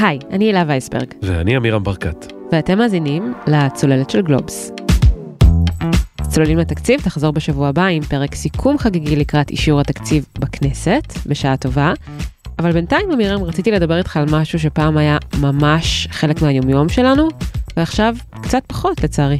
היי, אני הילה וייסברג. ואני אמירם ברקת. ואתם מאזינים לצוללת של גלובס. צוללים לתקציב תחזור בשבוע הבא עם פרק סיכום חגיגי לקראת אישור התקציב בכנסת, בשעה טובה. אבל בינתיים, אמירם, רציתי לדבר איתך על משהו שפעם היה ממש חלק מהיומיום שלנו, ועכשיו קצת פחות לצערי.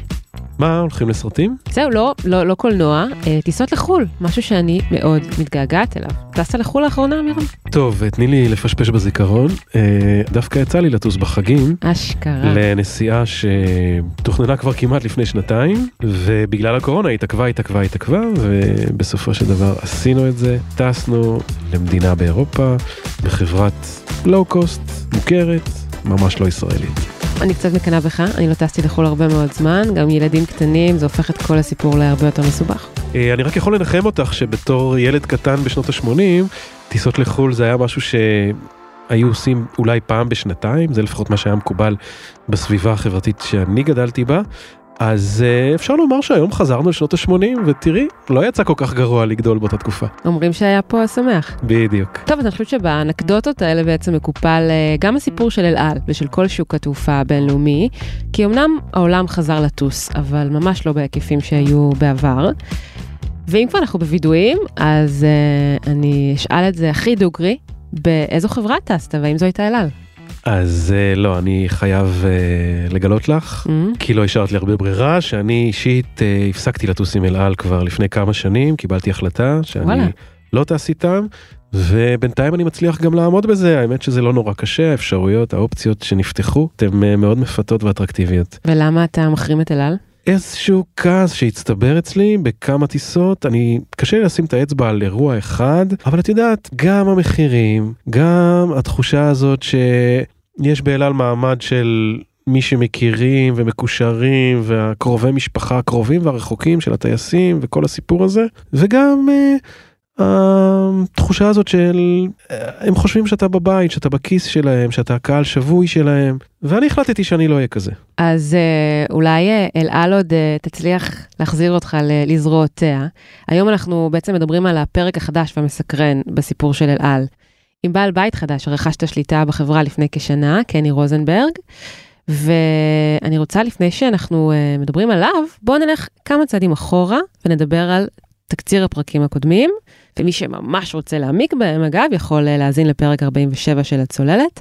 מה, הולכים לסרטים? זהו, לא, לא, לא קולנוע, אה, טיסות לחו"ל, משהו שאני מאוד מתגעגעת אליו. טסת לחו"ל לאחרונה, אמירם? טוב, תני לי לפשפש בזיכרון. אה, דווקא יצא לי לטוס בחגים. אשכרה. לנסיעה שתוכננה כבר כמעט לפני שנתיים, ובגלל הקורונה התעכבה, התעכבה, התעכבה, ובסופו של דבר עשינו את זה. טסנו למדינה באירופה, בחברת לואו-קוסט, מוכרת, ממש לא ישראלית. אני קצת מקנאה בך, אני לא טסתי לחו"ל הרבה מאוד זמן, גם ילדים קטנים, זה הופך את כל הסיפור להרבה יותר מסובך. אה, אני רק יכול לנחם אותך שבתור ילד קטן בשנות ה-80, טיסות לחו"ל זה היה משהו שהיו עושים אולי פעם בשנתיים, זה לפחות מה שהיה מקובל בסביבה החברתית שאני גדלתי בה, אז uh, אפשר לומר שהיום חזרנו לשנות ה-80 ותראי, לא יצא כל כך גרוע לגדול באותה תקופה. אומרים שהיה פה שמח. בדיוק. טוב, אז אני חושבת שבאנקדוטות האלה בעצם מקופל uh, גם הסיפור של אל על ושל כל שוק התעופה הבינלאומי, כי אמנם העולם חזר לטוס, אבל ממש לא בהיקפים שהיו בעבר. ואם כבר אנחנו בווידויים, אז uh, אני אשאל את זה הכי דוגרי, באיזו חברה טסת והאם זו הייתה אל על? אז uh, לא, אני חייב uh, לגלות לך, mm-hmm. כי לא השארת לי הרבה ברירה, שאני אישית uh, הפסקתי לטוס עם אל על כבר לפני כמה שנים, קיבלתי החלטה שאני וואלה. לא טס איתם, ובינתיים אני מצליח גם לעמוד בזה, האמת שזה לא נורא קשה, האפשרויות, האופציות שנפתחו, הן מאוד מפתות ואטרקטיביות. ולמה אתה מחרים את אל על? איזשהו כעס שהצטבר אצלי בכמה טיסות, אני, קשה לי לשים את האצבע על אירוע אחד, אבל את יודעת, גם המחירים, גם התחושה הזאת שיש באלעל מעמד של מי שמכירים ומקושרים והקרובי משפחה הקרובים והרחוקים של הטייסים וכל הסיפור הזה, וגם... Uh, התחושה הזאת של הם חושבים שאתה בבית, שאתה בכיס שלהם, שאתה קהל שבוי שלהם, ואני החלטתי שאני לא אהיה כזה. אז אה, אולי אה, אלעל עוד אה, תצליח להחזיר אותך לזרועותיה. היום אנחנו בעצם מדברים על הפרק החדש והמסקרן בסיפור של אלעל. עם בעל בית חדש רכשת שליטה בחברה לפני כשנה, קני רוזנברג. ואני רוצה, לפני שאנחנו מדברים עליו, בואו נלך כמה צעדים אחורה ונדבר על תקציר הפרקים הקודמים, ומי שממש רוצה להעמיק בהם, אגב, יכול אה, להאזין לפרק 47 של הצוללת.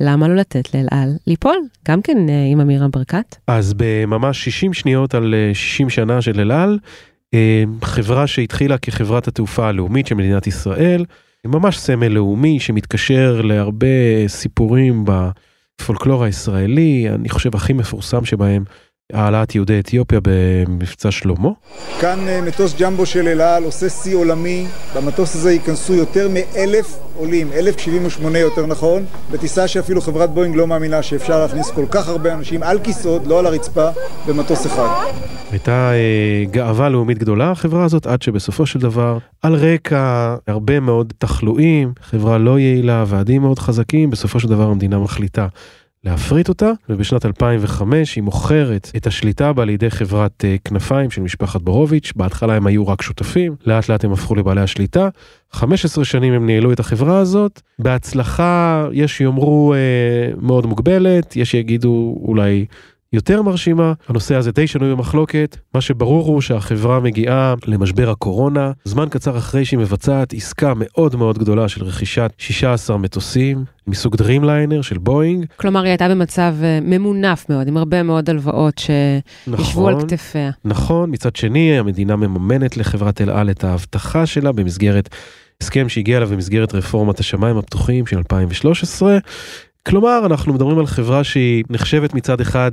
למה לא לתת לאל על ליפול? גם כן אה, עם אמירה ברקת. אז בממש 60 שניות על 60 אה, שנה של אל על, חברה שהתחילה כחברת התעופה הלאומית של מדינת ישראל, ממש סמל לאומי שמתקשר להרבה סיפורים בפולקלור הישראלי, אני חושב הכי מפורסם שבהם העלאת יהודי אתיופיה במבצע שלמה. כאן אה, מטוס ג'מבו של אל על עושה שיא עולמי, במטוס הזה ייכנסו יותר מאלף עולים, אלף שבעים ושמונה יותר נכון, בטיסה שאפילו חברת בואינג לא מאמינה שאפשר להכניס כל כך הרבה אנשים על כיסאות, לא על הרצפה, במטוס אחד. הייתה אה, גאווה לאומית גדולה החברה הזאת, עד שבסופו של דבר, על רקע הרבה מאוד תחלואים, חברה לא יעילה, ועדים מאוד חזקים, בסופו של דבר המדינה מחליטה להפריט אותה, ובשנת 2005 היא מוכרת את השליטה בה לידי חברת uh, כנפיים של משפחת בורוביץ', בהתחלה הם היו רק שותפים, לאט לאט הם הפכו לבעלי השליטה. 15 שנים הם ניהלו את החברה הזאת, בהצלחה יש שיאמרו אה, מאוד מוגבלת, יש שיגידו אולי יותר מרשימה, הנושא הזה די שנוי במחלוקת, מה שברור הוא שהחברה מגיעה למשבר הקורונה, זמן קצר אחרי שהיא מבצעת עסקה מאוד מאוד גדולה של רכישת 16 מטוסים מסוג דרימליינר של בואינג. כלומר היא הייתה במצב אה, ממונף מאוד, עם הרבה מאוד הלוואות שישבו נכון, על כתפיה. נכון, מצד שני המדינה מממנת לחברת אל על את ההבטחה שלה במסגרת הסכם שהגיע אליו במסגרת רפורמת השמיים הפתוחים של 2013. כלומר אנחנו מדברים על חברה שהיא נחשבת מצד אחד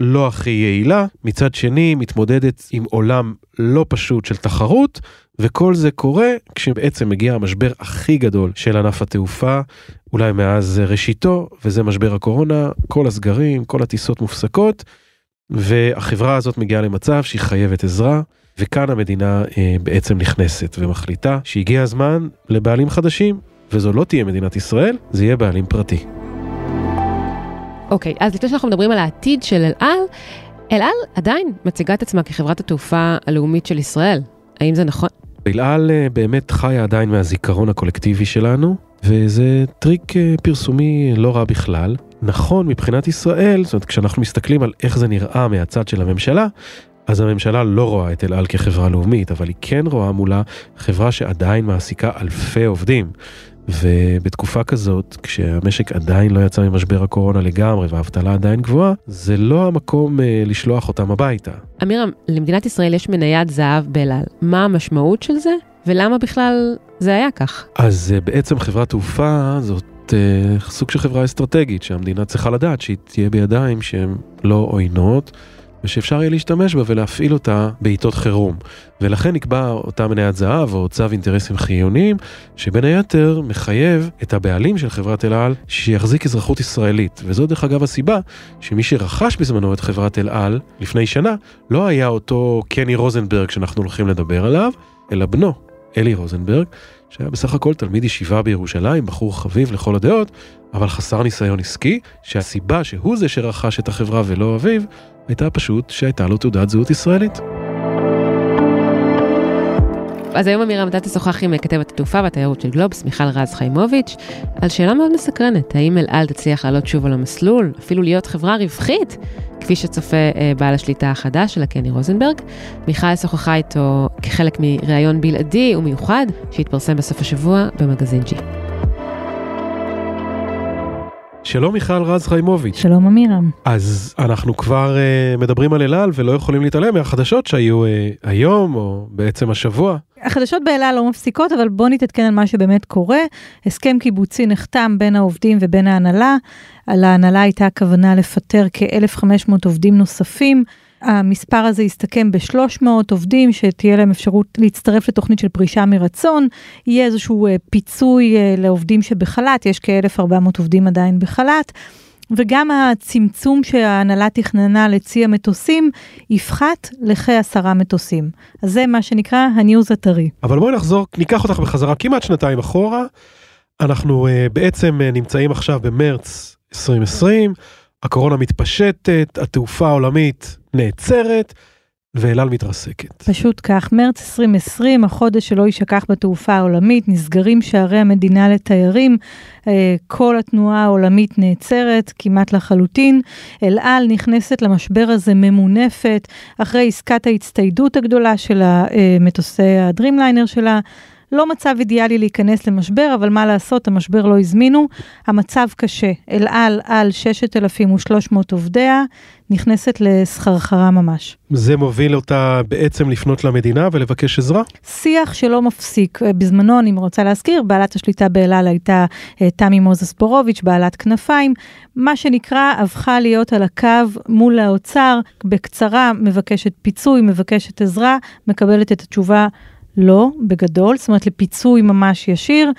לא הכי יעילה, מצד שני מתמודדת עם עולם לא פשוט של תחרות, וכל זה קורה כשבעצם מגיע המשבר הכי גדול של ענף התעופה, אולי מאז ראשיתו, וזה משבר הקורונה, כל הסגרים, כל הטיסות מופסקות, והחברה הזאת מגיעה למצב שהיא חייבת עזרה, וכאן המדינה אה, בעצם נכנסת ומחליטה שהגיע הזמן לבעלים חדשים, וזו לא תהיה מדינת ישראל, זה יהיה בעלים פרטי. אוקיי, אז לפני שאנחנו מדברים על העתיד של אל על, אל על עדיין מציגה את עצמה כחברת התעופה הלאומית של ישראל. האם זה נכון? אל על אה, באמת חיה עדיין מהזיכרון הקולקטיבי שלנו, וזה טריק אה, פרסומי לא רע בכלל. נכון מבחינת ישראל, זאת אומרת כשאנחנו מסתכלים על איך זה נראה מהצד של הממשלה, אז הממשלה לא רואה את אל על כחברה לאומית, אבל היא כן רואה מולה חברה שעדיין מעסיקה אלפי עובדים. ובתקופה כזאת, כשהמשק עדיין לא יצא ממשבר הקורונה לגמרי והאבטלה עדיין גבוהה, זה לא המקום אה, לשלוח אותם הביתה. אמירם, למדינת ישראל יש מניית זהב באל על. מה המשמעות של זה, ולמה בכלל זה היה כך? אז אה, בעצם חברת תעופה זאת אה, סוג של חברה אסטרטגית שהמדינה צריכה לדעת שהיא תהיה בידיים שהן לא עוינות. ושאפשר יהיה להשתמש בה ולהפעיל אותה בעיתות חירום. ולכן נקבע אותה מניית זהב או צו אינטרסים חיוניים, שבין היתר מחייב את הבעלים של חברת אל על שיחזיק אזרחות ישראלית. וזו דרך אגב הסיבה שמי שרכש בזמנו את חברת אל על לפני שנה, לא היה אותו קני רוזנברג שאנחנו הולכים לדבר עליו, אלא בנו, אלי רוזנברג, שהיה בסך הכל תלמיד ישיבה בירושלים, בחור חביב לכל הדעות, אבל חסר ניסיון עסקי, שהסיבה שהוא זה שרכש את החברה ולא אביו, הייתה פשוט שהייתה לו תעודת זהות ישראלית. אז היום אמירם, אתה תשוחח עם כתבת התעופה והתיירות של גלובס, מיכל רז חיימוביץ', על שאלה מאוד מסקרנת, האם אל על תצליח לעלות שוב על המסלול, אפילו להיות חברה רווחית, כפי שצופה אה, בעל השליטה החדש שלה, קני רוזנברג. מיכל שוחחה איתו כחלק מראיון בלעדי ומיוחד, שהתפרסם בסוף השבוע במגזין G. שלום מיכל רז חיימוביץ'. שלום אמירם. אז אנחנו כבר uh, מדברים על אלעל ולא יכולים להתעלם מהחדשות שהיו uh, היום או בעצם השבוע. החדשות באלעל לא מפסיקות, אבל בוא נתעדכן על מה שבאמת קורה. הסכם קיבוצי נחתם בין העובדים ובין ההנהלה. על ההנהלה הייתה כוונה לפטר כ-1,500 עובדים נוספים. המספר הזה יסתכם ב-300 עובדים שתהיה להם אפשרות להצטרף לתוכנית של פרישה מרצון, יהיה איזשהו אה, פיצוי אה, לעובדים שבחל"ת, יש כ-1,400 עובדים עדיין בחל"ת. וגם הצמצום שההנהלה תכננה לצי המטוסים יפחת לכעשרה מטוסים. אז זה מה שנקרא הניוז הטרי. אבל בואי נחזור, ניקח אותך בחזרה כמעט שנתיים אחורה. אנחנו uh, בעצם uh, נמצאים עכשיו במרץ 2020, הקורונה מתפשטת, התעופה העולמית נעצרת. ואלעל מתרסקת. פשוט כך, מרץ 2020, החודש שלא יישכח בתעופה העולמית, נסגרים שערי המדינה לתיירים, אה, כל התנועה העולמית נעצרת כמעט לחלוטין. אל על נכנסת למשבר הזה ממונפת, אחרי עסקת ההצטיידות הגדולה של מטוסי הדרימליינר שלה. לא מצב אידיאלי להיכנס למשבר, אבל מה לעשות, המשבר לא הזמינו. המצב קשה. אל על על 6,300 עובדיה, נכנסת לסחרחרה ממש. זה מוביל אותה בעצם לפנות למדינה ולבקש עזרה? שיח שלא מפסיק. בזמנו, אני רוצה להזכיר, בעלת השליטה באל על הייתה אה, תמי מוזס בורוביץ', בעלת כנפיים. מה שנקרא, הפכה להיות על הקו מול האוצר, בקצרה, מבקשת פיצוי, מבקשת עזרה, מקבלת את התשובה. לא, בגדול, זאת אומרת לפיצוי ממש ישיר.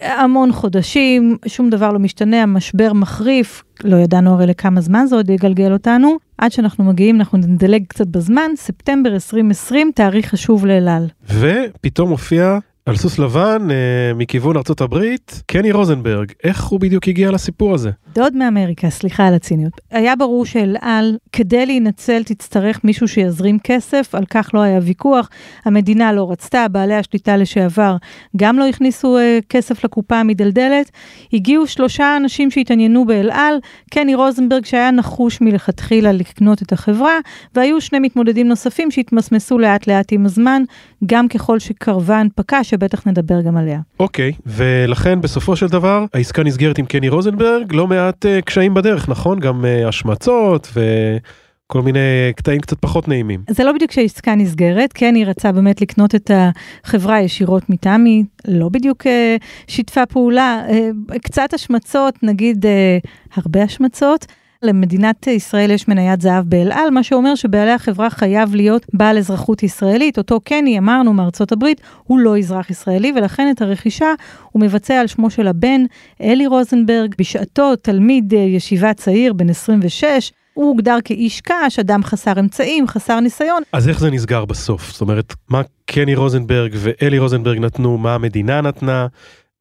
המון חודשים, שום דבר לא משתנה, המשבר מחריף, לא ידענו הרי לכמה זמן זה עוד יגלגל אותנו. עד שאנחנו מגיעים, אנחנו נדלג קצת בזמן, ספטמבר 2020, תאריך חשוב לאלעל. ופתאום הופיע על סוס לבן אה, מכיוון ארצות הברית, קני רוזנברג, איך הוא בדיוק הגיע לסיפור הזה? דוד מאמריקה, סליחה על הציניות. היה ברור שאל על, כדי להינצל תצטרך מישהו שיזרים כסף, על כך לא היה ויכוח. המדינה לא רצתה, בעלי השליטה לשעבר גם לא הכניסו אה, כסף לקופה המדלדלת. הגיעו שלושה אנשים שהתעניינו באל על, קני רוזנברג שהיה נחוש מלכתחילה לקנות את החברה, והיו שני מתמודדים נוספים שהתמסמסו לאט לאט עם הזמן, גם ככל שקרבה הנפקה, שבטח נדבר גם עליה. אוקיי, ולכן בסופו של דבר העסקה נסגרת עם קני רוזנברג, לא מעט uh, קשיים בדרך, נכון? גם uh, השמצות ו... כל מיני קטעים קצת פחות נעימים. זה לא בדיוק שהעסקה נסגרת, כן, היא רצה באמת לקנות את החברה ישירות מתמי, לא בדיוק שיתפה פעולה, קצת השמצות, נגיד הרבה השמצות. למדינת ישראל יש מניית זהב באל על, מה שאומר שבעלי החברה חייב להיות בעל אזרחות ישראלית. אותו קני, אמרנו, מארצות הברית, הוא לא אזרח ישראלי, ולכן את הרכישה הוא מבצע על שמו של הבן, אלי רוזנברג, בשעתו תלמיד אה, ישיבה צעיר, בן 26, הוא הוגדר כאיש קש, אדם חסר אמצעים, חסר ניסיון. אז איך זה נסגר בסוף? זאת אומרת, מה קני רוזנברג ואלי רוזנברג נתנו, מה המדינה נתנה?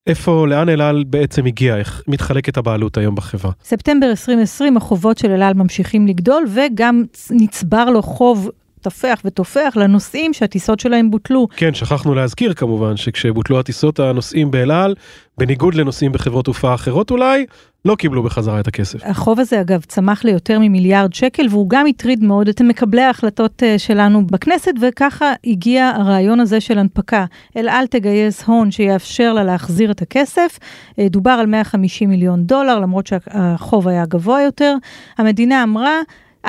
איפה, לאן אלעל בעצם הגיע, איך מתחלקת הבעלות היום בחברה? ספטמבר 2020 החובות של אלעל ממשיכים לגדול וגם נצבר לו חוב טפח וטופח לנוסעים שהטיסות שלהם בוטלו. כן, שכחנו להזכיר כמובן שכשבוטלו הטיסות הנוסעים באל על, בניגוד לנוסעים בחברות תעופה אחרות אולי, לא קיבלו בחזרה את הכסף. החוב הזה אגב צמח ליותר ממיליארד שקל והוא גם הטריד מאוד את מקבלי ההחלטות אה, שלנו בכנסת וככה הגיע הרעיון הזה של הנפקה. אל על תגייס הון שיאפשר לה להחזיר את הכסף. אה, דובר על 150 מיליון דולר למרות שהחוב היה גבוה יותר. המדינה אמרה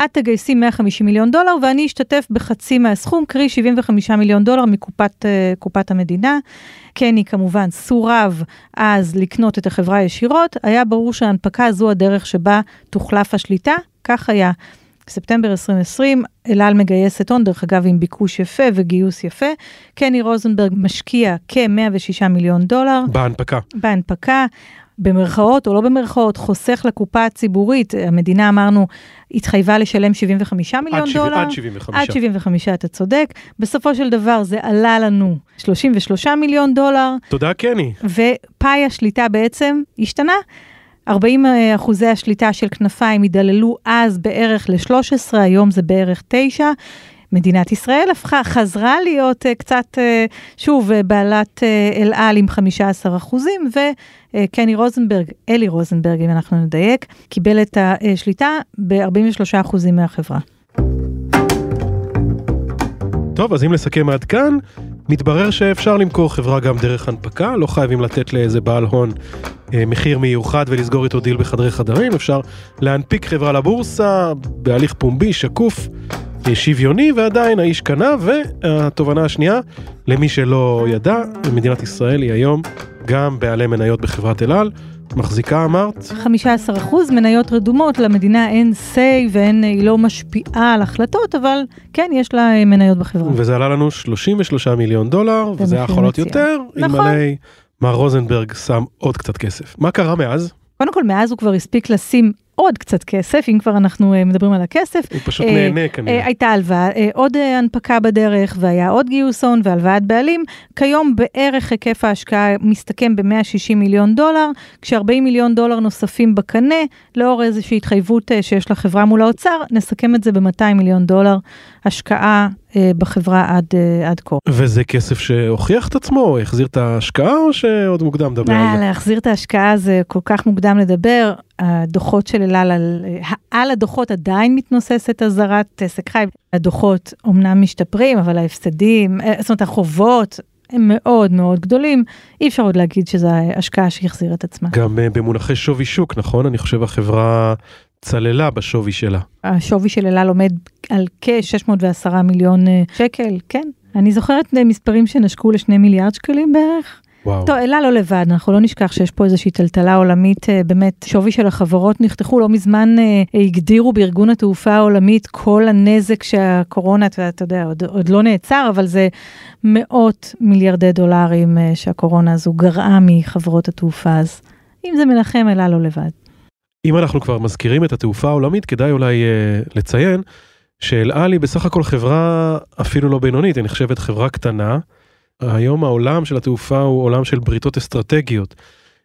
את תגייסי 150 מיליון דולר ואני אשתתף בחצי מהסכום, קרי 75 מיליון דולר מקופת uh, המדינה. קני כמובן סורב אז לקנות את החברה ישירות, היה ברור שההנפקה זו הדרך שבה תוחלף השליטה, כך היה. ספטמבר 2020, אלעל מגייסת הון, דרך אגב עם ביקוש יפה וגיוס יפה. קני רוזנברג משקיע כ-106 מיליון דולר. בהנפקה. בהנפקה. במרכאות או לא במרכאות, חוסך לקופה הציבורית, המדינה אמרנו, התחייבה לשלם 75 מיליון עד דולר. עד 75. עד 75, אתה צודק. בסופו של דבר זה עלה לנו 33 מיליון דולר. תודה, קני. ופאי השליטה בעצם השתנה. 40 אחוזי השליטה של כנפיים הידללו אז בערך ל-13, היום זה בערך 9. מדינת ישראל הפכה, חזרה להיות uh, קצת, uh, שוב, uh, בעלת אל על עם 15 אחוזים, וקני רוזנברג, אלי רוזנברג, אם אנחנו נדייק, קיבל את השליטה ב-43 אחוזים מהחברה. טוב, אז אם לסכם עד כאן, מתברר שאפשר למכור חברה גם דרך הנפקה, לא חייבים לתת לאיזה בעל הון אה, מחיר מיוחד ולסגור איתו דיל בחדרי חדרים, אפשר להנפיק חברה לבורסה בהליך פומבי, שקוף, שוויוני ועדיין האיש קנה והתובנה השנייה למי שלא ידע מדינת ישראל היא היום גם בעלי מניות בחברת אל על. מחזיקה אמרת? 15 אחוז מניות רדומות, למדינה אין say ואין, היא לא משפיעה על החלטות, אבל כן, יש לה מניות בחברה. וזה עלה לנו 33 מיליון דולר, וזה היה יכול להיות יותר, נכון. אלמלא מר רוזנברג שם עוד קצת כסף. מה קרה מאז? קודם כל, מאז הוא כבר הספיק לשים עוד קצת כסף, אם כבר אנחנו uh, מדברים על הכסף. הוא פשוט uh, נהנה כנראה. Uh, הייתה הלוואה, uh, עוד uh, הנפקה בדרך, והיה עוד גיוס הון והלוואת בעלים. כיום בערך היקף ההשקעה מסתכם ב-160 מיליון דולר, כש-40 מיליון דולר נוספים בקנה, לאור איזושהי התחייבות שיש לחברה מול האוצר, נסכם את זה ב-200 מיליון דולר השקעה בחברה עד, עד כה. וזה כסף שהוכיח את עצמו, החזיר את ההשקעה או שעוד מוקדם לדבר על זה? להחזיר את ההשקעה זה כל כך מוקדם לדבר. הדוחות של אלעל, על, על הדוחות עדיין מתנוססת אזהרת עסק חי. הדוחות אומנם משתפרים, אבל ההפסדים, זאת אומרת החובות, הם מאוד מאוד גדולים, אי אפשר עוד להגיד שזו השקעה שהחזירה את עצמה. גם במונחי שווי שוק, נכון? אני חושב החברה צללה בשווי שלה. השווי של אלעל עומד על כ-610 מיליון שקל, כן. אני זוכרת מספרים שנשקו לשני מיליארד שקלים בערך. וואו. טוב, אלה לא לבד, אנחנו לא נשכח שיש פה איזושהי טלטלה עולמית, באמת, שווי של החברות נחתכו, לא מזמן אה, הגדירו בארגון התעופה העולמית כל הנזק שהקורונה, אתה יודע, עוד, עוד לא נעצר, אבל זה מאות מיליארדי דולרים אה, שהקורונה הזו גרעה מחברות התעופה, אז אם זה מנחם, אלה לא לבד. אם אנחנו כבר מזכירים את התעופה העולמית, כדאי אולי אה, לציין שאל על היא בסך הכל חברה אפילו לא בינונית, היא נחשבת חברה קטנה. היום העולם של התעופה הוא עולם של בריתות אסטרטגיות,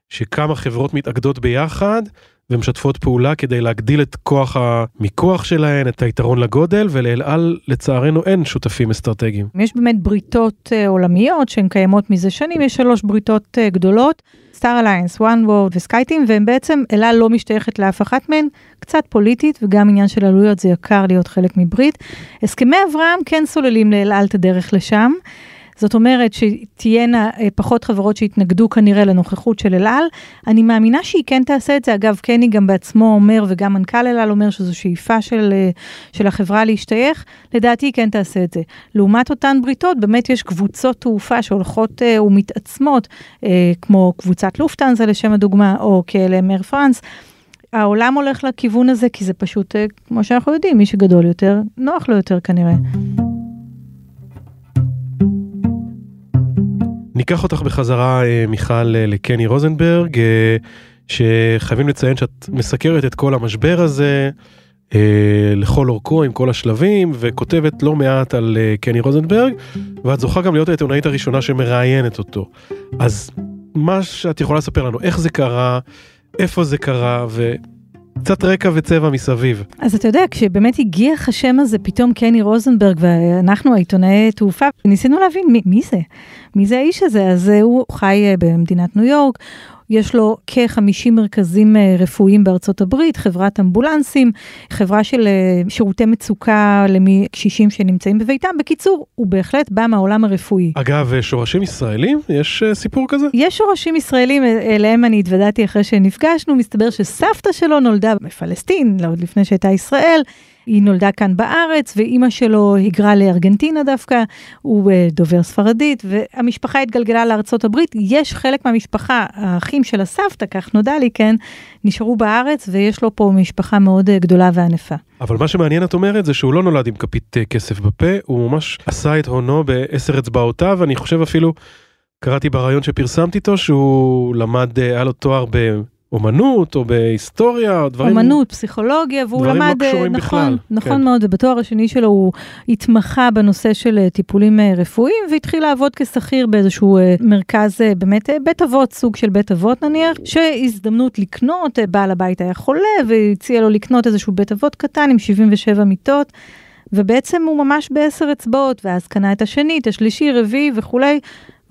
שכמה חברות מתאגדות ביחד ומשתפות פעולה כדי להגדיל את כוח המיקוח שלהן, את היתרון לגודל, ולאל על לצערנו אין שותפים אסטרטגיים. יש באמת בריתות uh, עולמיות שהן קיימות מזה שנים, יש שלוש בריתות uh, גדולות, סטאר אליינס, וואן וורד וסקייטים, והם בעצם, אל על לא משתייכת לאף אחת מהן, קצת פוליטית, וגם עניין של עלויות, זה יקר להיות חלק מברית. הסכמי אברהם כן סוללים לאל על את הדרך לשם. זאת אומרת שתהיינה אה, פחות חברות שיתנגדו כנראה לנוכחות של אל על. אני מאמינה שהיא כן תעשה את זה, אגב, קני גם בעצמו אומר, וגם מנכ"ל אל על אומר שזו שאיפה של, אה, של החברה להשתייך, לדעתי היא כן תעשה את זה. לעומת אותן בריתות, באמת יש קבוצות תעופה שהולכות uh, ומתעצמות, uh, כמו קבוצת לופטנזה לשם הדוגמה, או KLM אר פרנס. העולם הולך לכיוון הזה כי זה פשוט, כמו שאנחנו יודעים, מי שגדול יותר, נוח לו יותר כנראה. ניקח אותך בחזרה, מיכל, לקני רוזנברג, שחייבים לציין שאת מסקרת את כל המשבר הזה לכל אורכו עם כל השלבים, וכותבת לא מעט על קני רוזנברג, ואת זוכה גם להיות העיתונאית הראשונה שמראיינת אותו. אז מה שאת יכולה לספר לנו, איך זה קרה, איפה זה קרה, קצת רקע וצבע מסביב. אז אתה יודע, כשבאמת הגיע לך השם הזה, פתאום קני רוזנברג ואנחנו העיתונאי תעופה, ניסינו להבין מי, מי זה, מי זה האיש הזה, אז הוא חי אה, במדינת ניו יורק, יש לו כ-50 מרכזים אה, רפואיים בארצות הברית, חברת אמבולנסים, חברה של אה, שירותי מצוקה לקשישים שנמצאים בביתם. בקיצור, הוא בהחלט בא מהעולם הרפואי. אגב, אה, שורשים ישראלים? יש סיפור כזה? יש שורשים ישראלים, אליהם אני התוודעתי אחרי שנפגשנו, מסתבר שסבתא שלו נולדה בפלסטין, עוד לפני שהייתה ישראל. היא נולדה כאן בארץ, ואימא שלו היגרה לארגנטינה דווקא, הוא אה, דובר ספרדית, והמשפחה התגלגלה לארצות הברית. יש חלק מהמשפחה, האחים של הסבתא, כך נודע לי, כן, נשארו בארץ, ויש לו פה משפחה מאוד אה, גדולה וענפה. אבל מה שמעניין את אומרת זה שהוא לא נולד עם כפית אה, כסף בפה, הוא ממש עשה את הונו בעשר אצבעותיו, אני חושב אפילו, קראתי בריאיון שפרסמתי איתו, שהוא למד, היה לו תואר ב... אומנות או בהיסטוריה או דברים אומנות פסיכולוגיה והוא דברים למד לא קשורים נכון בכלל, נכון כן. מאוד ובתואר השני שלו הוא התמחה בנושא של אה, טיפולים אה, רפואיים והתחיל לעבוד כשכיר באיזשהו אה, מרכז אה, באמת אה, בית אבות סוג של בית אבות נניח שהזדמנות לקנות אה, בעל הבית היה חולה והציע לו לקנות איזשהו בית אבות קטן עם 77 מיטות. ובעצם הוא ממש בעשר אצבעות ואז קנה את השני את השלישי רביעי וכולי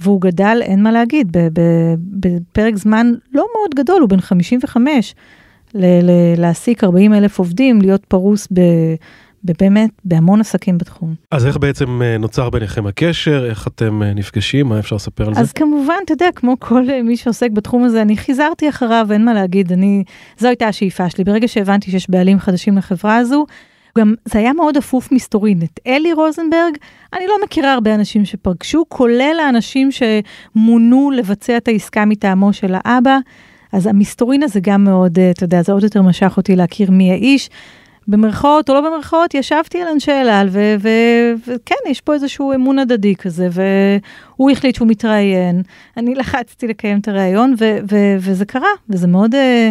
והוא גדל, אין מה להגיד, בפרק זמן לא מאוד גדול, הוא בן 55, ל- ל- להעסיק 40 אלף עובדים, להיות פרוס ב... באמת בהמון עסקים בתחום. אז איך בעצם אה, נוצר ביניכם הקשר, איך אתם אה, נפגשים, מה אפשר לספר על זה? אז כמובן, אתה יודע, כמו כל אה, מי שעוסק בתחום הזה, אני חיזרתי אחריו, אין מה להגיד, אני, זו הייתה השאיפה שלי. ברגע שהבנתי שיש בעלים חדשים לחברה הזו, גם זה היה מאוד אפוף מסתורין. את אלי רוזנברג, אני לא מכירה הרבה אנשים שפגשו, כולל האנשים שמונו לבצע את העסקה מטעמו של האבא. אז המסתורין הזה גם מאוד, אה, אתה יודע, זה עוד יותר משך אותי להכיר מי האיש. במרכאות או לא במרכאות, ישבתי על אנשי אל על, וכן, יש פה איזשהו אמון הדדי כזה, והוא החליט שהוא מתראיין, אני לחצתי לקיים את הראיון, וזה קרה, וזה מאוד, אה,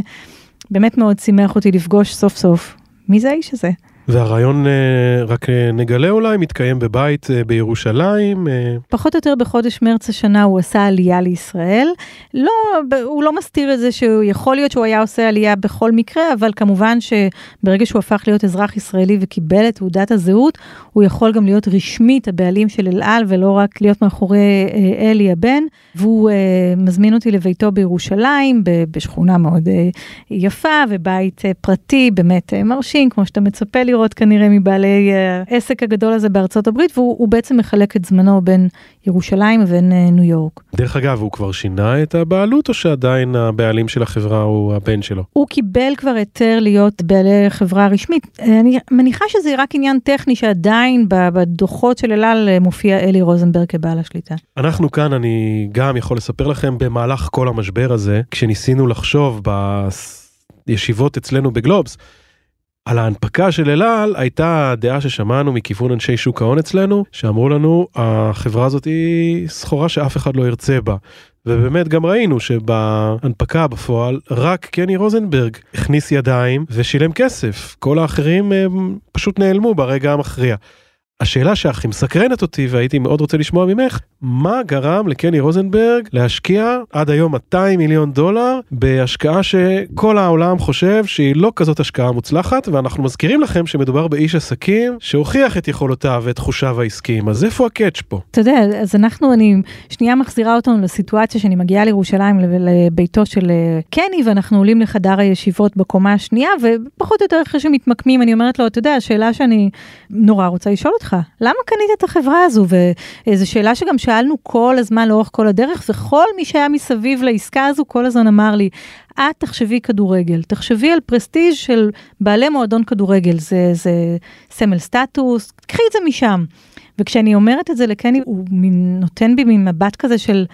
באמת מאוד שימח אותי לפגוש סוף סוף. מי זה האיש הזה? והרעיון, אה, רק אה, נגלה אולי, מתקיים בבית אה, בירושלים. פחות או יותר בחודש מרץ השנה הוא עשה עלייה לישראל. לא, הוא לא מסתיר את זה שהוא יכול להיות שהוא היה עושה עלייה בכל מקרה, אבל כמובן שברגע שהוא הפך להיות אזרח ישראלי וקיבל את תעודת הזהות, הוא יכול גם להיות רשמית הבעלים של אל על ולא רק להיות מאחורי אלי הבן. והוא מזמין אותי לביתו בירושלים, בשכונה מאוד יפה ובית פרטי באמת מרשים, כמו שאתה מצפה לראות כנראה מבעלי העסק הגדול הזה בארצות הברית, והוא בעצם מחלק את זמנו בין ירושלים ובין ניו יורק. דרך אגב, הוא כבר שינה את הבעלות או שעדיין הבעלים של החברה הוא הבן שלו? הוא קיבל כבר היתר להיות בעלי חברה רשמית. אני מניחה שזה רק עניין טכני שעדיין בדוחות של אלעל מופיע אלי רוזנברג כבעל השליטה. אנחנו כאן, אני גם יכול לספר לכם במהלך כל המשבר הזה, כשניסינו לחשוב בישיבות אצלנו בגלובס, על ההנפקה של אלעל הייתה דעה ששמענו מכיוון אנשי שוק ההון אצלנו שאמרו לנו החברה הזאת היא סחורה שאף אחד לא ירצה בה. ובאמת גם ראינו שבהנפקה בפועל רק קני רוזנברג הכניס ידיים ושילם כסף כל האחרים הם פשוט נעלמו ברגע המכריע. השאלה שהכי מסקרנת אותי והייתי מאוד רוצה לשמוע ממך, מה גרם לקני רוזנברג להשקיע עד היום 200 מיליון דולר בהשקעה שכל העולם חושב שהיא לא כזאת השקעה מוצלחת ואנחנו מזכירים לכם שמדובר באיש עסקים שהוכיח את יכולותיו ואת תחושיו העסקיים אז איפה הקאץ' פה? אתה יודע אז אנחנו אני שנייה מחזירה אותנו לסיטואציה שאני מגיעה לירושלים לביתו של אה, קני ואנחנו עולים לחדר הישיבות בקומה השנייה ופחות או יותר אחרי שמתמקמים אני אומרת לו אתה יודע השאלה שאני נורא רוצה לשאול למה קנית את החברה הזו וזו שאלה שגם שאלנו כל הזמן לאורך כל הדרך וכל מי שהיה מסביב לעסקה הזו כל הזמן אמר לי את תחשבי כדורגל תחשבי על פרסטיג' של בעלי מועדון כדורגל זה זה סמל סטטוס קחי את זה משם. וכשאני אומרת את זה לקני הוא נותן בי מין מבט כזה של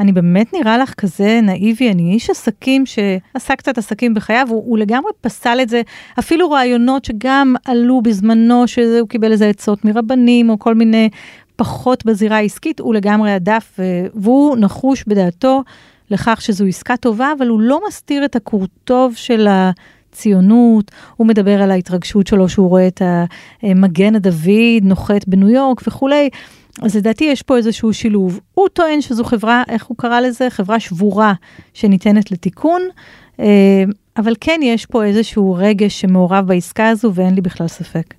אני באמת נראה לך כזה נאיבי, אני איש עסקים שעשה קצת עסקים בחייו, הוא, הוא לגמרי פסל את זה, אפילו רעיונות שגם עלו בזמנו, שהוא קיבל איזה עצות מרבנים או כל מיני פחות בזירה העסקית, הוא לגמרי הדף, והוא נחוש בדעתו לכך שזו עסקה טובה, אבל הוא לא מסתיר את הכורטוב של הציונות, הוא מדבר על ההתרגשות שלו שהוא רואה את המגן הדוד נוחת בניו יורק וכולי. אז לדעתי יש פה איזשהו שילוב. הוא טוען שזו חברה, איך הוא קרא לזה? חברה שבורה שניתנת לתיקון. אה, אבל כן יש פה איזשהו רגש שמעורב בעסקה הזו ואין לי בכלל ספק.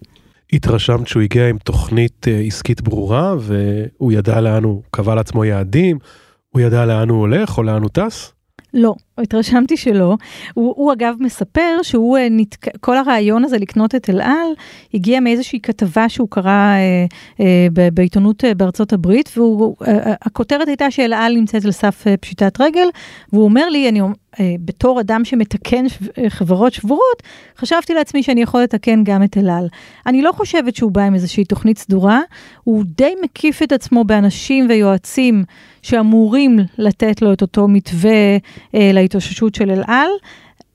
התרשמת שהוא הגיע עם תוכנית אה, עסקית ברורה והוא ידע לאן הוא קבע לעצמו יעדים, הוא ידע לאן הוא הולך או לאן הוא טס? לא, התרשמתי שלא. הוא, הוא אגב מספר שהוא אה, נתק... כל הרעיון הזה לקנות את אל על הגיע מאיזושהי כתבה שהוא קרא אה, אה, בעיתונות אה, בארצות הברית, והכותרת אה, הייתה שאל על נמצאת על סף אה, פשיטת רגל, והוא אומר לי, אני אה, בתור אדם שמתקן אה, חברות שבורות, חשבתי לעצמי שאני יכול לתקן גם את אל על. אני לא חושבת שהוא בא עם איזושהי תוכנית סדורה, הוא די מקיף את עצמו באנשים ויועצים שאמורים לתת לו את אותו מתווה אה, להתאוששות של אל על.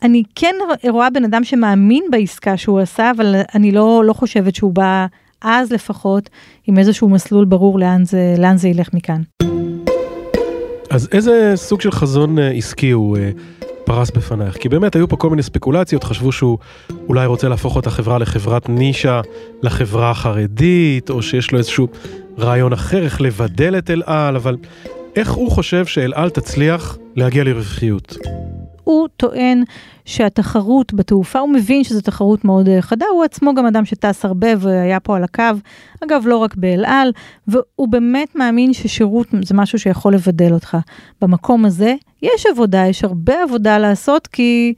אני כן רואה בן אדם שמאמין בעסקה שהוא עשה, אבל אני לא, לא חושבת שהוא בא, אז לפחות, עם איזשהו מסלול ברור לאן זה, לאן זה ילך מכאן. אז איזה סוג של חזון אה, עסקי הוא אה, פרס בפנייך? כי באמת היו פה כל מיני ספקולציות, חשבו שהוא אולי רוצה להפוך את החברה לחברת נישה לחברה החרדית, או שיש לו איזשהו רעיון אחר, איך לבדל את אל על, אבל איך הוא חושב שאל על תצליח להגיע לרווחיות? הוא טוען שהתחרות בתעופה, הוא מבין שזו תחרות מאוד אה, חדה, הוא עצמו גם אדם שטס הרבה והיה פה על הקו, אגב, לא רק באל על, והוא באמת מאמין ששירות זה משהו שיכול לבדל אותך. במקום הזה יש עבודה, יש הרבה עבודה לעשות, כי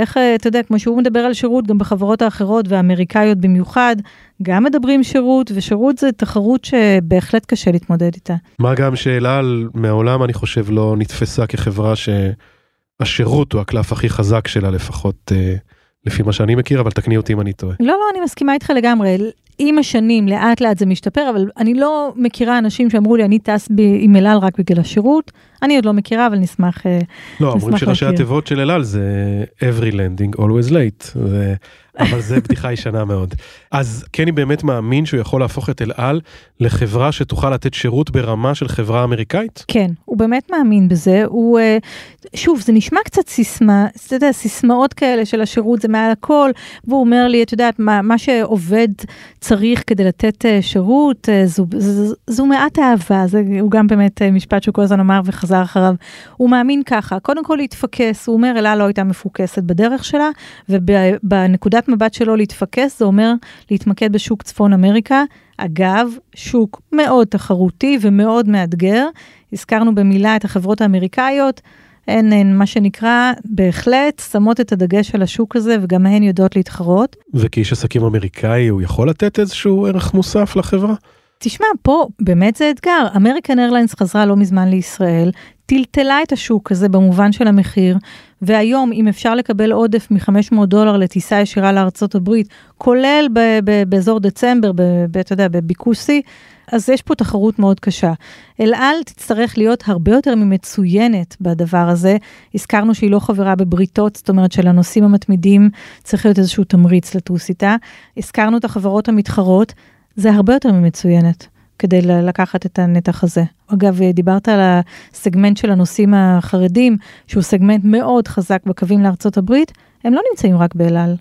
איך, אה, אתה יודע, כמו שהוא מדבר על שירות, גם בחברות האחרות והאמריקאיות במיוחד, גם מדברים שירות, ושירות זה תחרות שבהחלט קשה להתמודד איתה. מה גם שאל על מעולם, אני חושב, לא נתפסה כחברה ש... השירות הוא הקלף הכי חזק שלה לפחות אה, לפי מה שאני מכיר, אבל תקני אותי אם אני טועה. לא, לא, אני מסכימה איתך לגמרי. עם השנים לאט לאט זה משתפר, אבל אני לא מכירה אנשים שאמרו לי, אני טס עם אל על רק בגלל השירות. אני עוד לא מכירה, אבל נשמח להכיר. לא, אומרים שראשי התיבות של אל על זה every landing always late. זה אבל זה בדיחה ישנה מאוד. אז קני באמת מאמין שהוא יכול להפוך את אל על לחברה שתוכל לתת שירות ברמה של חברה אמריקאית? כן, הוא באמת מאמין בזה. הוא, אה, שוב, זה נשמע קצת סיסמה, אתה יודע, סיסמאות כאלה של השירות זה מעל הכל, והוא אומר לי, את יודעת, מה, מה שעובד צריך כדי לתת אה, שירות, אה, זו, זו, זו מעט אהבה, זה הוא גם באמת משפט שהוא כל הזמן אמר וחזר אחריו. הוא מאמין ככה, קודם כל להתפקס, הוא אומר, אל על לא הייתה מפוקסת בדרך שלה, ובנקודת מבט שלו להתפקס, זה אומר להתמקד בשוק צפון אמריקה. אגב, שוק מאוד תחרותי ומאוד מאתגר. הזכרנו במילה את החברות האמריקאיות. הן, הן מה שנקרא, בהחלט שמות את הדגש על השוק הזה וגם הן יודעות להתחרות. וכאיש עסקים אמריקאי הוא יכול לתת איזשהו ערך מוסף לחברה? תשמע, פה באמת זה אתגר. אמריקן איירליינס חזרה לא מזמן לישראל, טלטלה את השוק הזה במובן של המחיר, והיום אם אפשר לקבל עודף מ-500 דולר לטיסה ישירה לארצות הברית, כולל באזור דצמבר, אתה יודע, בביקוש שיא, אז יש פה תחרות מאוד קשה. אל על תצטרך להיות הרבה יותר ממצוינת בדבר הזה. הזכרנו שהיא לא חברה בבריתות, זאת אומרת שלנוסעים המתמידים צריך להיות איזשהו תמריץ לטוס איתה. הזכרנו את החברות המתחרות, זה הרבה יותר ממצוינת. כדי לקחת את הנתח הזה. אגב, דיברת על הסגמנט של הנוסעים החרדים, שהוא סגמנט מאוד חזק בקווים לארצות הברית, הם לא נמצאים רק באל על.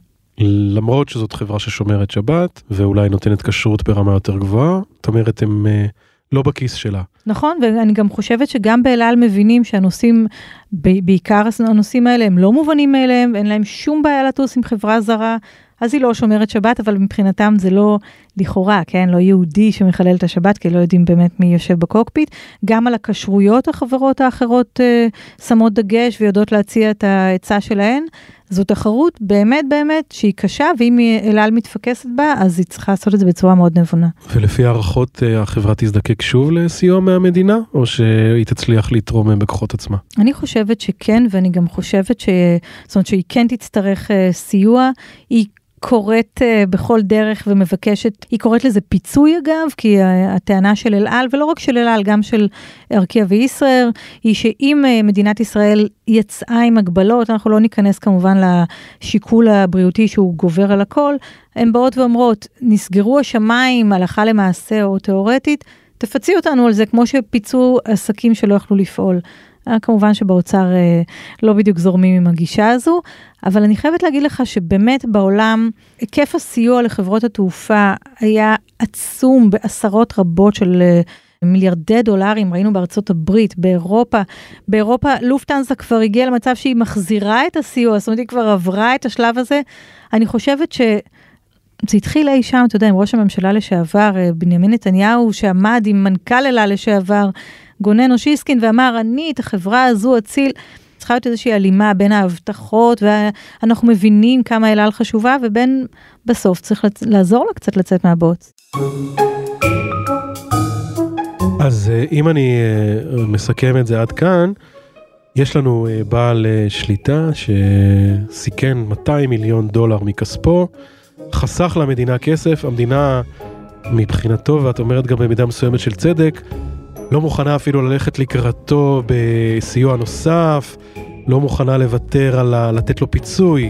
למרות שזאת חברה ששומרת שבת, ואולי נותנת כשרות ברמה יותר גבוהה, זאת אומרת, הם uh, לא בכיס שלה. נכון, ואני גם חושבת שגם באל על מבינים שהנוסעים, בעיקר הנוסעים האלה, הם לא מובנים מאליהם, אין להם שום בעיה לטוס עם חברה זרה. אז היא לא שומרת שבת, אבל מבחינתם זה לא לכאורה, כן? לא יהודי שמחלל את השבת, כי לא יודעים באמת מי יושב בקוקפיט. גם על הכשרויות החברות האחרות אה, שמות דגש ויודעות להציע את העצה שלהן. זו תחרות באמת באמת שהיא קשה, ואם אל על מתפקסת בה, אז היא צריכה לעשות את זה בצורה מאוד נבונה. ולפי הערכות, אה, החברה תזדקק שוב לסיוע מהמדינה, או שהיא תצליח לתרום בכוחות עצמה? אני חושבת שכן, ואני גם חושבת ש... זאת אומרת שהיא כן תצטרך אה, סיוע. היא קוראת uh, בכל דרך ומבקשת, היא קוראת לזה פיצוי אגב, כי uh, הטענה של אל על, ולא רק של אל על, גם של ארקיע וישראר, היא שאם uh, מדינת ישראל יצאה עם הגבלות, אנחנו לא ניכנס כמובן לשיקול הבריאותי שהוא גובר על הכל, הן באות ואומרות, נסגרו השמיים הלכה למעשה או תיאורטית, תפצי אותנו על זה כמו שפיצו עסקים שלא יכלו לפעול. אה, כמובן שבאוצר אה, לא בדיוק זורמים עם הגישה הזו, אבל אני חייבת להגיד לך שבאמת בעולם היקף הסיוע לחברות התעופה היה עצום בעשרות רבות של אה, מיליארדי דולרים, ראינו בארצות הברית, באירופה. באירופה לופטנזה כבר הגיעה למצב שהיא מחזירה את הסיוע, זאת אומרת היא כבר עברה את השלב הזה. אני חושבת ש... זה התחיל אי שם, אתה יודע, עם ראש הממשלה לשעבר, בנימין נתניהו, שעמד עם מנכ"ל אלה לשעבר, גונן אושיסקין, ואמר, אני את החברה הזו אציל. צריכה להיות איזושהי הלימה בין ההבטחות, ואנחנו מבינים כמה אל על חשובה, ובין בסוף צריך לעזור לה קצת לצאת מהבוץ. אז אה, אם אני אה, מסכם את זה עד כאן, יש לנו בעל שליטה שסיכן 200 מיליון דולר מכספו. חסך למדינה כסף, המדינה מבחינתו, ואת אומרת גם במידה מסוימת של צדק, לא מוכנה אפילו ללכת לקראתו בסיוע נוסף, לא מוכנה לוותר על ה... לתת לו פיצוי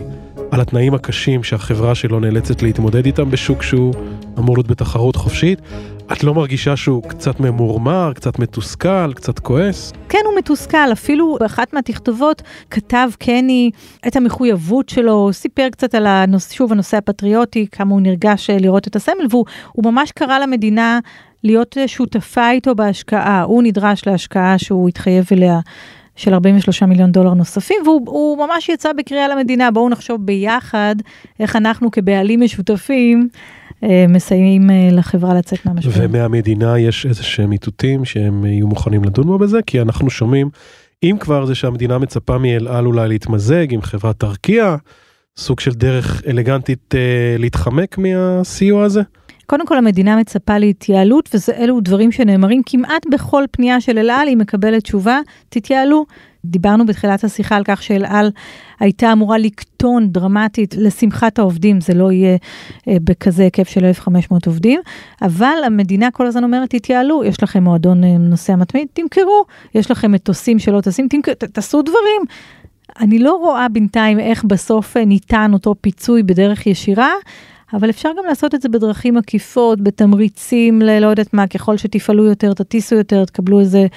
על התנאים הקשים שהחברה שלו נאלצת להתמודד איתם בשוק שהוא אמור להיות בתחרות חופשית. את לא מרגישה שהוא קצת ממורמר, קצת מתוסכל, קצת כועס? כן, הוא מתוסכל. אפילו באחת מהתכתובות כתב קני את המחויבות שלו, סיפר קצת על, הנוס, שוב, הנושא הפטריוטי, כמה הוא נרגש אה, לראות את הסמל, והוא ממש קרא למדינה להיות אה, שותפה איתו בהשקעה. הוא נדרש להשקעה שהוא התחייב אליה. של 43 מיליון דולר נוספים, והוא ממש יצא בקריאה למדינה, בואו נחשוב ביחד איך אנחנו כבעלים משותפים אה, מסייעים אה, לחברה לצאת מהמשבר. ומהמדינה יש איזה שהם איתותים שהם יהיו מוכנים לדון בו בזה, כי אנחנו שומעים, אם כבר זה שהמדינה מצפה מאל על אולי להתמזג עם חברת ארקיע, סוג של דרך אלגנטית אה, להתחמק מהסיוע הזה. קודם כל המדינה מצפה להתייעלות ואלו דברים שנאמרים כמעט בכל פנייה של אל על היא מקבלת תשובה, תתייעלו. דיברנו בתחילת השיחה על כך שאל על הייתה אמורה לקטון דרמטית לשמחת העובדים, זה לא יהיה אה, בכזה היקף של 1,500 עובדים, אבל המדינה כל הזמן אומרת, תתייעלו, יש לכם מועדון אה, נוסע מתמיד, תמכרו, יש לכם מטוסים שלא טסים, תעשו דברים. אני לא רואה בינתיים איך בסוף אה, ניתן אותו פיצוי בדרך ישירה, אבל אפשר גם לעשות את זה בדרכים עקיפות, בתמריצים ללא יודעת מה, ככל שתפעלו יותר, תטיסו יותר, תקבלו איזה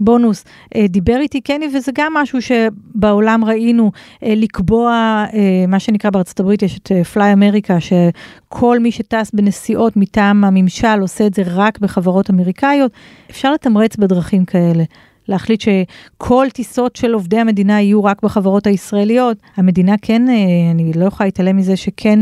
בונוס. אה, דיבר איתי קני, וזה גם משהו שבעולם ראינו, אה, לקבוע, אה, מה שנקרא בארצות הברית, יש את פליי אמריקה, שכל מי שטס בנסיעות מטעם הממשל עושה את זה רק בחברות אמריקאיות. אפשר לתמרץ בדרכים כאלה. להחליט שכל טיסות של עובדי המדינה יהיו רק בחברות הישראליות. המדינה כן, אני לא יכולה להתעלם מזה שכן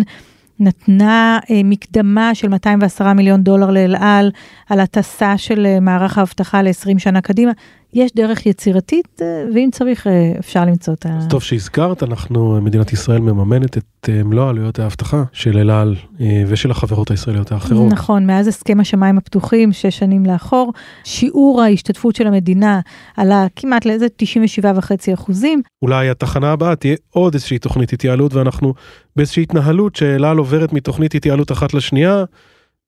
נתנה אה, מקדמה של 210 מיליון דולר לאל על, על הטסה של אה, מערך האבטחה ל-20 שנה קדימה. יש דרך יצירתית, אה, ואם צריך אה, אפשר למצוא את ה... אז טוב שהזכרת, אנחנו, מדינת ישראל מממנת את אה, מלוא עלויות האבטחה של אל על ושל החברות הישראליות האחרות. נכון, מאז הסכם השמיים הפתוחים, שש שנים לאחור, שיעור ההשתתפות של המדינה עלה כמעט לאיזה 97.5 אחוזים. אולי התחנה הבאה תהיה עוד איזושהי תוכנית התייעלות, ואנחנו באיזושהי התנהלות שאל על עוברת מתוכנית התייעלות אחת לשנייה.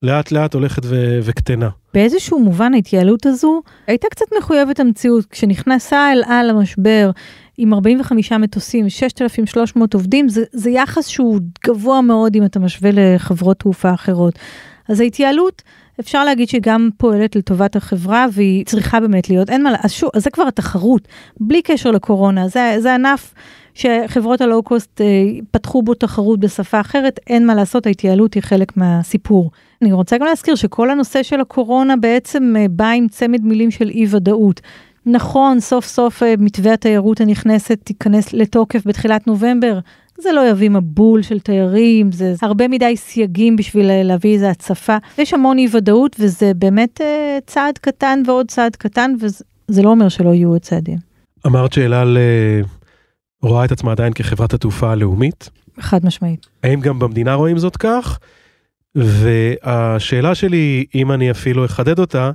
לאט לאט הולכת ו- וקטנה. באיזשהו מובן ההתייעלות הזו הייתה קצת מחויבת המציאות. כשנכנסה אל על המשבר עם 45 מטוסים, 6,300 עובדים, זה, זה יחס שהוא גבוה מאוד אם אתה משווה לחברות תעופה אחרות. אז ההתייעלות, אפשר להגיד שהיא גם פועלת לטובת החברה והיא צריכה באמת להיות, אין מה, שוב, אז זה כבר התחרות, בלי קשר לקורונה, זה, זה ענף שחברות הלואו-קוסט אה, פתחו בו תחרות בשפה אחרת, אין מה לעשות, ההתייעלות היא חלק מהסיפור. אני רוצה גם להזכיר שכל הנושא של הקורונה בעצם אה, בא עם צמד מילים של אי ודאות. נכון, סוף סוף אה, מתווה התיירות הנכנסת תיכנס לתוקף בתחילת נובמבר. זה לא יביא מבול של תיירים, זה הרבה מדי סייגים בשביל להביא איזה הצפה. יש המון אי ודאות וזה באמת אה, צעד קטן ועוד צעד קטן, וזה לא אומר שלא יהיו עוד צעדים. אמרת שאל על רואה את עצמה עדיין כחברת התעופה הלאומית? חד משמעית. האם גם במדינה רואים זאת כך? והשאלה שלי, אם אני אפילו אחדד אותה,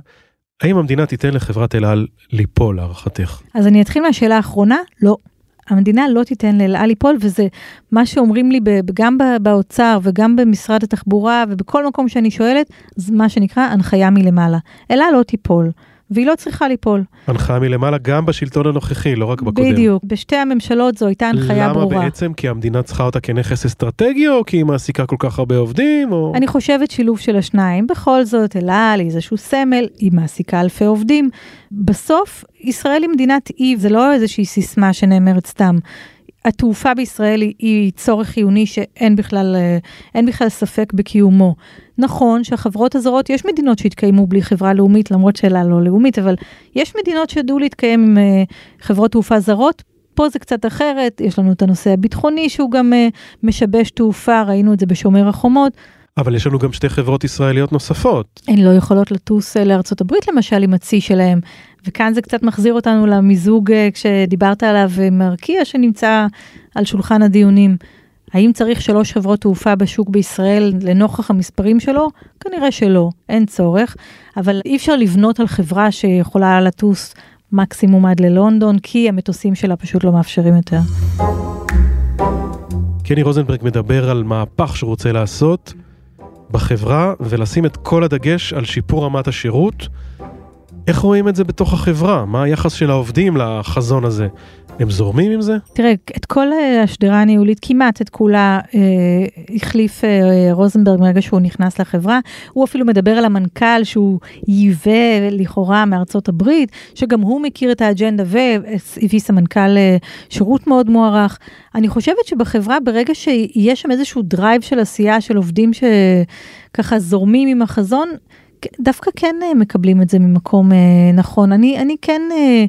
האם המדינה תיתן לחברת אל על ליפול להערכתך? אז אני אתחיל מהשאלה האחרונה, לא. המדינה לא תיתן לאל על ליפול, וזה מה שאומרים לי גם באוצר וגם במשרד התחבורה ובכל מקום שאני שואלת, זה מה שנקרא הנחיה מלמעלה. אל על לא תיפול. והיא לא צריכה ליפול. הנחיה מלמעלה גם בשלטון הנוכחי, לא רק בקודם. בדיוק, בשתי הממשלות זו הייתה הנחיה למה ברורה. למה בעצם? כי המדינה צריכה אותה כנכס אסטרטגי, או כי היא מעסיקה כל כך הרבה עובדים, או... אני חושבת שילוב של השניים. בכל זאת, אל על היא איזשהו סמל, היא מעסיקה אלפי עובדים. בסוף, ישראל היא מדינת אי, זה לא איזושהי סיסמה שנאמרת סתם. התעופה בישראל היא, היא צורך חיוני שאין בכלל, אין בכלל ספק בקיומו. נכון שהחברות הזרות, יש מדינות שהתקיימו בלי חברה לאומית, למרות שאלה לא לאומית, אבל יש מדינות שידעו להתקיים עם חברות תעופה זרות. פה זה קצת אחרת, יש לנו את הנושא הביטחוני שהוא גם משבש תעופה, ראינו את זה בשומר החומות. אבל יש לנו גם שתי חברות ישראליות נוספות. הן לא יכולות לטוס לארצות הברית למשל עם הצי שלהם, וכאן זה קצת מחזיר אותנו למיזוג כשדיברת עליו עם ארקיע שנמצא על שולחן הדיונים. האם צריך שלוש חברות תעופה בשוק בישראל לנוכח המספרים שלו? כנראה שלא, אין צורך, אבל אי אפשר לבנות על חברה שיכולה לטוס מקסימום עד ללונדון, כי המטוסים שלה פשוט לא מאפשרים יותר. קני רוזנברג מדבר על מהפך שהוא רוצה לעשות בחברה ולשים את כל הדגש על שיפור רמת השירות. איך רואים את זה בתוך החברה? מה היחס של העובדים לחזון הזה? הם זורמים עם זה? תראה, את כל אה, השדרה הניהולית, כמעט את כולה, אה, החליף אה, רוזנברג מרגע שהוא נכנס לחברה. הוא אפילו מדבר על המנכ"ל שהוא ייבא לכאורה מארצות הברית, שגם הוא מכיר את האג'נדה והביא סמנכ"ל אה, שירות מאוד מוערך. אני חושבת שבחברה, ברגע שיש שם איזשהו דרייב של עשייה של עובדים שככה זורמים עם החזון, דווקא כן אה, מקבלים את זה ממקום אה, נכון. אני, אני כן אה,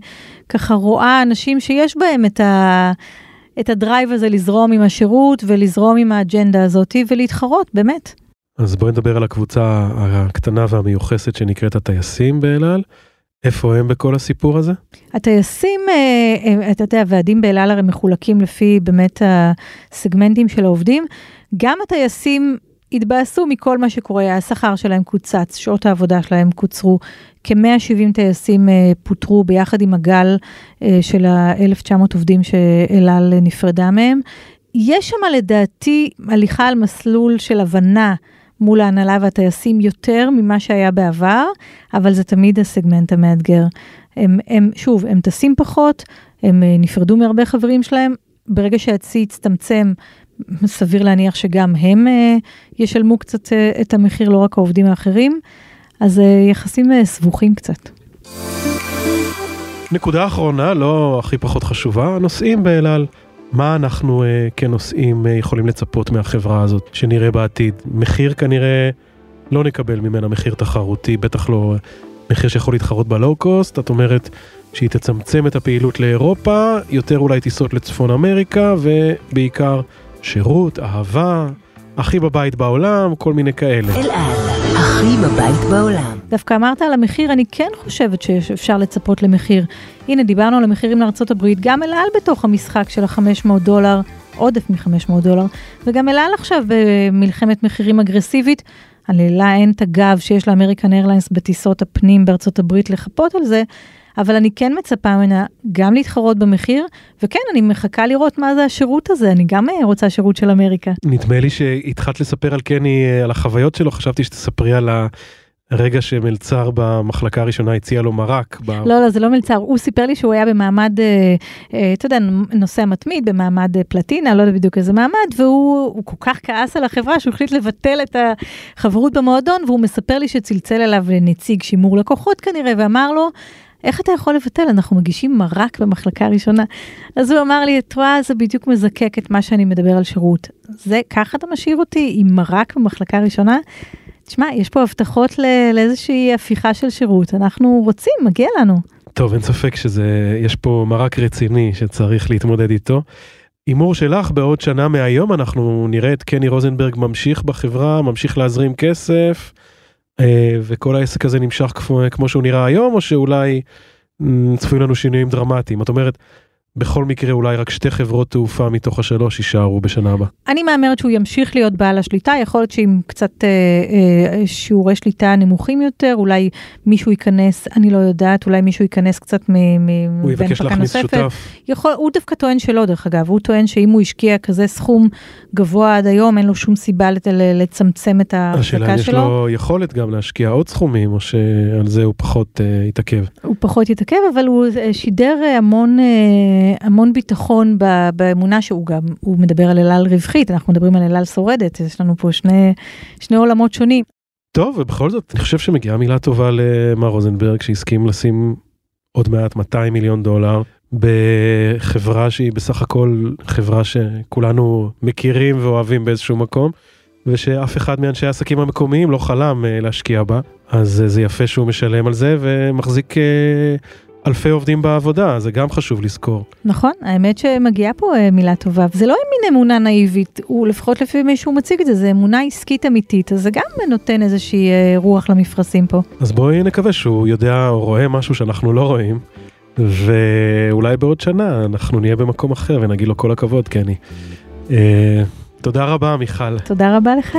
ככה רואה אנשים שיש בהם את, ה, את הדרייב הזה לזרום עם השירות ולזרום עם האג'נדה הזאת ולהתחרות, באמת. אז בואי נדבר על הקבוצה הקטנה והמיוחסת שנקראת הטייסים באל על. איפה הם בכל הסיפור הזה? הטייסים, אתה יודע, הוועדים באל על הרי מחולקים לפי באמת הסגמנטים של העובדים. גם הטייסים התבאסו מכל מה שקורה, השכר שלהם קוצץ, שעות העבודה שלהם קוצרו, כ-170 טייסים uh, פוטרו ביחד עם הגל uh, של ה-1900 עובדים שאל על נפרדה מהם. יש שם לדעתי הליכה על מסלול של הבנה מול ההנהלה והטייסים יותר ממה שהיה בעבר, אבל זה תמיד הסגמנט המאתגר. הם, הם, שוב, הם טסים פחות, הם uh, נפרדו מהרבה חברים שלהם, ברגע שהצי הצטמצם, סביר להניח שגם הם אה, ישלמו קצת אה, את המחיר, לא רק העובדים האחרים, אז אה, יחסים סבוכים קצת. נקודה אחרונה, לא הכי פחות חשובה, הנושאים באל על. מה אנחנו כנוסעים יכולים לצפות מהחברה הזאת שנראה בעתיד? מחיר כנראה לא נקבל ממנה מחיר תחרותי, בטח לא מחיר שיכול להתחרות בלואו קוסט, את אומרת שהיא תצמצם את הפעילות לאירופה, יותר אולי טיסות לצפון אמריקה ובעיקר שירות, אהבה, הכי בבית בעולם, כל מיני כאלה. אל על, הכי בבית בעולם. דווקא אמרת על המחיר, אני כן חושבת שאפשר לצפות למחיר. הנה, דיברנו על המחירים לארה"ב, גם אל על בתוך המשחק של ה-500 דולר, עודף מ-500 דולר, וגם אל על עכשיו במלחמת מחירים אגרסיבית. על אל אין את הגב שיש לאמריקן איירליינס בטיסות הפנים בארצות הברית לחפות על זה, אבל אני כן מצפה ממנה גם להתחרות במחיר, וכן, אני מחכה לראות מה זה השירות הזה, אני גם אה, רוצה שירות של אמריקה. נדמה לי שהתחלת לספר על קני, אה, על החוויות שלו, חשבתי שתספרי על ה... רגע שמלצר במחלקה הראשונה הציע לו מרק. ב... לא, לא, זה לא מלצר, הוא סיפר לי שהוא היה במעמד, אה, אה, אתה יודע, נוסע מתמיד, במעמד אה, פלטינה, לא יודע בדיוק איזה מעמד, והוא כל כך כעס על החברה שהוא החליט לבטל את החברות במועדון, והוא מספר לי שצלצל אליו נציג שימור לקוחות כנראה, ואמר לו, איך אתה יכול לבטל? אנחנו מגישים מרק במחלקה הראשונה. אז הוא אמר לי, את רואה, זה בדיוק מזקק את מה שאני מדבר על שירות. זה, ככה אתה משאיר אותי עם מרק במחלקה ראשונה? תשמע, יש פה הבטחות לאיזושהי הפיכה של שירות, אנחנו רוצים, מגיע לנו. טוב, אין ספק שזה, יש פה מרק רציני שצריך להתמודד איתו. הימור שלך, בעוד שנה מהיום אנחנו נראה את קני רוזנברג ממשיך בחברה, ממשיך להזרים כסף. אה, וכל העסק הזה נמשך כמו, כמו שהוא נראה היום, או שאולי צפויים לנו שינויים דרמטיים? את אומרת, בכל מקרה אולי רק שתי חברות תעופה מתוך השלוש יישארו בשנה הבאה. אני מהמרת שהוא ימשיך להיות בעל השליטה, יכול להיות שעם קצת אה, אה, שיעורי שליטה נמוכים יותר, אולי מישהו ייכנס, אני לא יודעת, אולי מישהו ייכנס קצת מבין הוא יבקש להכניס נוספת. שותף. יכול, הוא דווקא טוען שלא דרך אגב, הוא טוען שאם הוא השקיע כזה סכום גבוה עד היום, אין לו שום סיבה לת, לצמצם את ההחזקה שלו. השאלה אם יש לו יכולת גם להשקיע עוד סכומים, או שעל זה הוא פחות אה, יתעכב. הוא פחות יתעכב, אבל הוא אה, שידר אה, המון... אה, המון ביטחון באמונה שהוא גם, הוא מדבר על אלעל רווחית, אנחנו מדברים על אלעל שורדת, יש לנו פה שני, שני עולמות שונים. טוב, ובכל זאת, אני חושב שמגיעה מילה טובה למר רוזנברג, שהסכים לשים עוד מעט 200 מיליון דולר בחברה שהיא בסך הכל חברה שכולנו מכירים ואוהבים באיזשהו מקום, ושאף אחד מאנשי העסקים המקומיים לא חלם אה, להשקיע בה, אז אה, זה יפה שהוא משלם על זה ומחזיק אה, אלפי עובדים בעבודה, זה גם חשוב לזכור. נכון, האמת שמגיעה פה אה, מילה טובה, וזה לא מין אמונה נאיבית, הוא לפחות לפי מי שהוא מציג את זה, זה אמונה עסקית אמיתית, אז זה גם נותן איזושהי אה, רוח למפרשים פה. אז בואי נקווה שהוא יודע או רואה משהו שאנחנו לא רואים, ואולי בעוד שנה אנחנו נהיה במקום אחר ונגיד לו כל הכבוד, קני. אה, תודה רבה, מיכל. תודה רבה לך.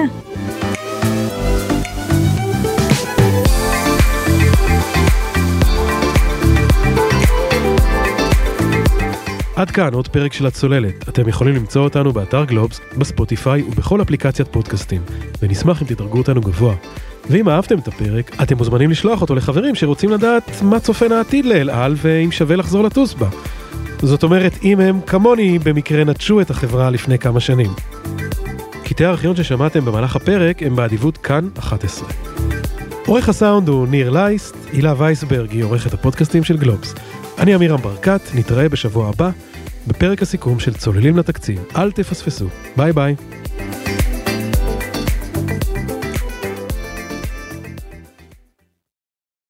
עד כאן עוד פרק של הצוללת. אתם יכולים למצוא אותנו באתר גלובס, בספוטיפיי ובכל אפליקציית פודקאסטים, ונשמח אם תדרגו אותנו גבוה. ואם אהבתם את הפרק, אתם מוזמנים לשלוח אותו לחברים שרוצים לדעת מה צופן העתיד לאל על ואם שווה לחזור לטוס בה. זאת אומרת, אם הם כמוני במקרה נטשו את החברה לפני כמה שנים. קטעי הארכיון ששמעתם במהלך הפרק הם באדיבות כאן 11. עורך הסאונד הוא ניר לייסט, הילה וייסברג היא עורכת הפודקאסטים של גלובס. אני אמירם ברקת, נתראה בשבוע הבא בפרק הסיכום של צוללים לתקציב. אל תפספסו. ביי ביי.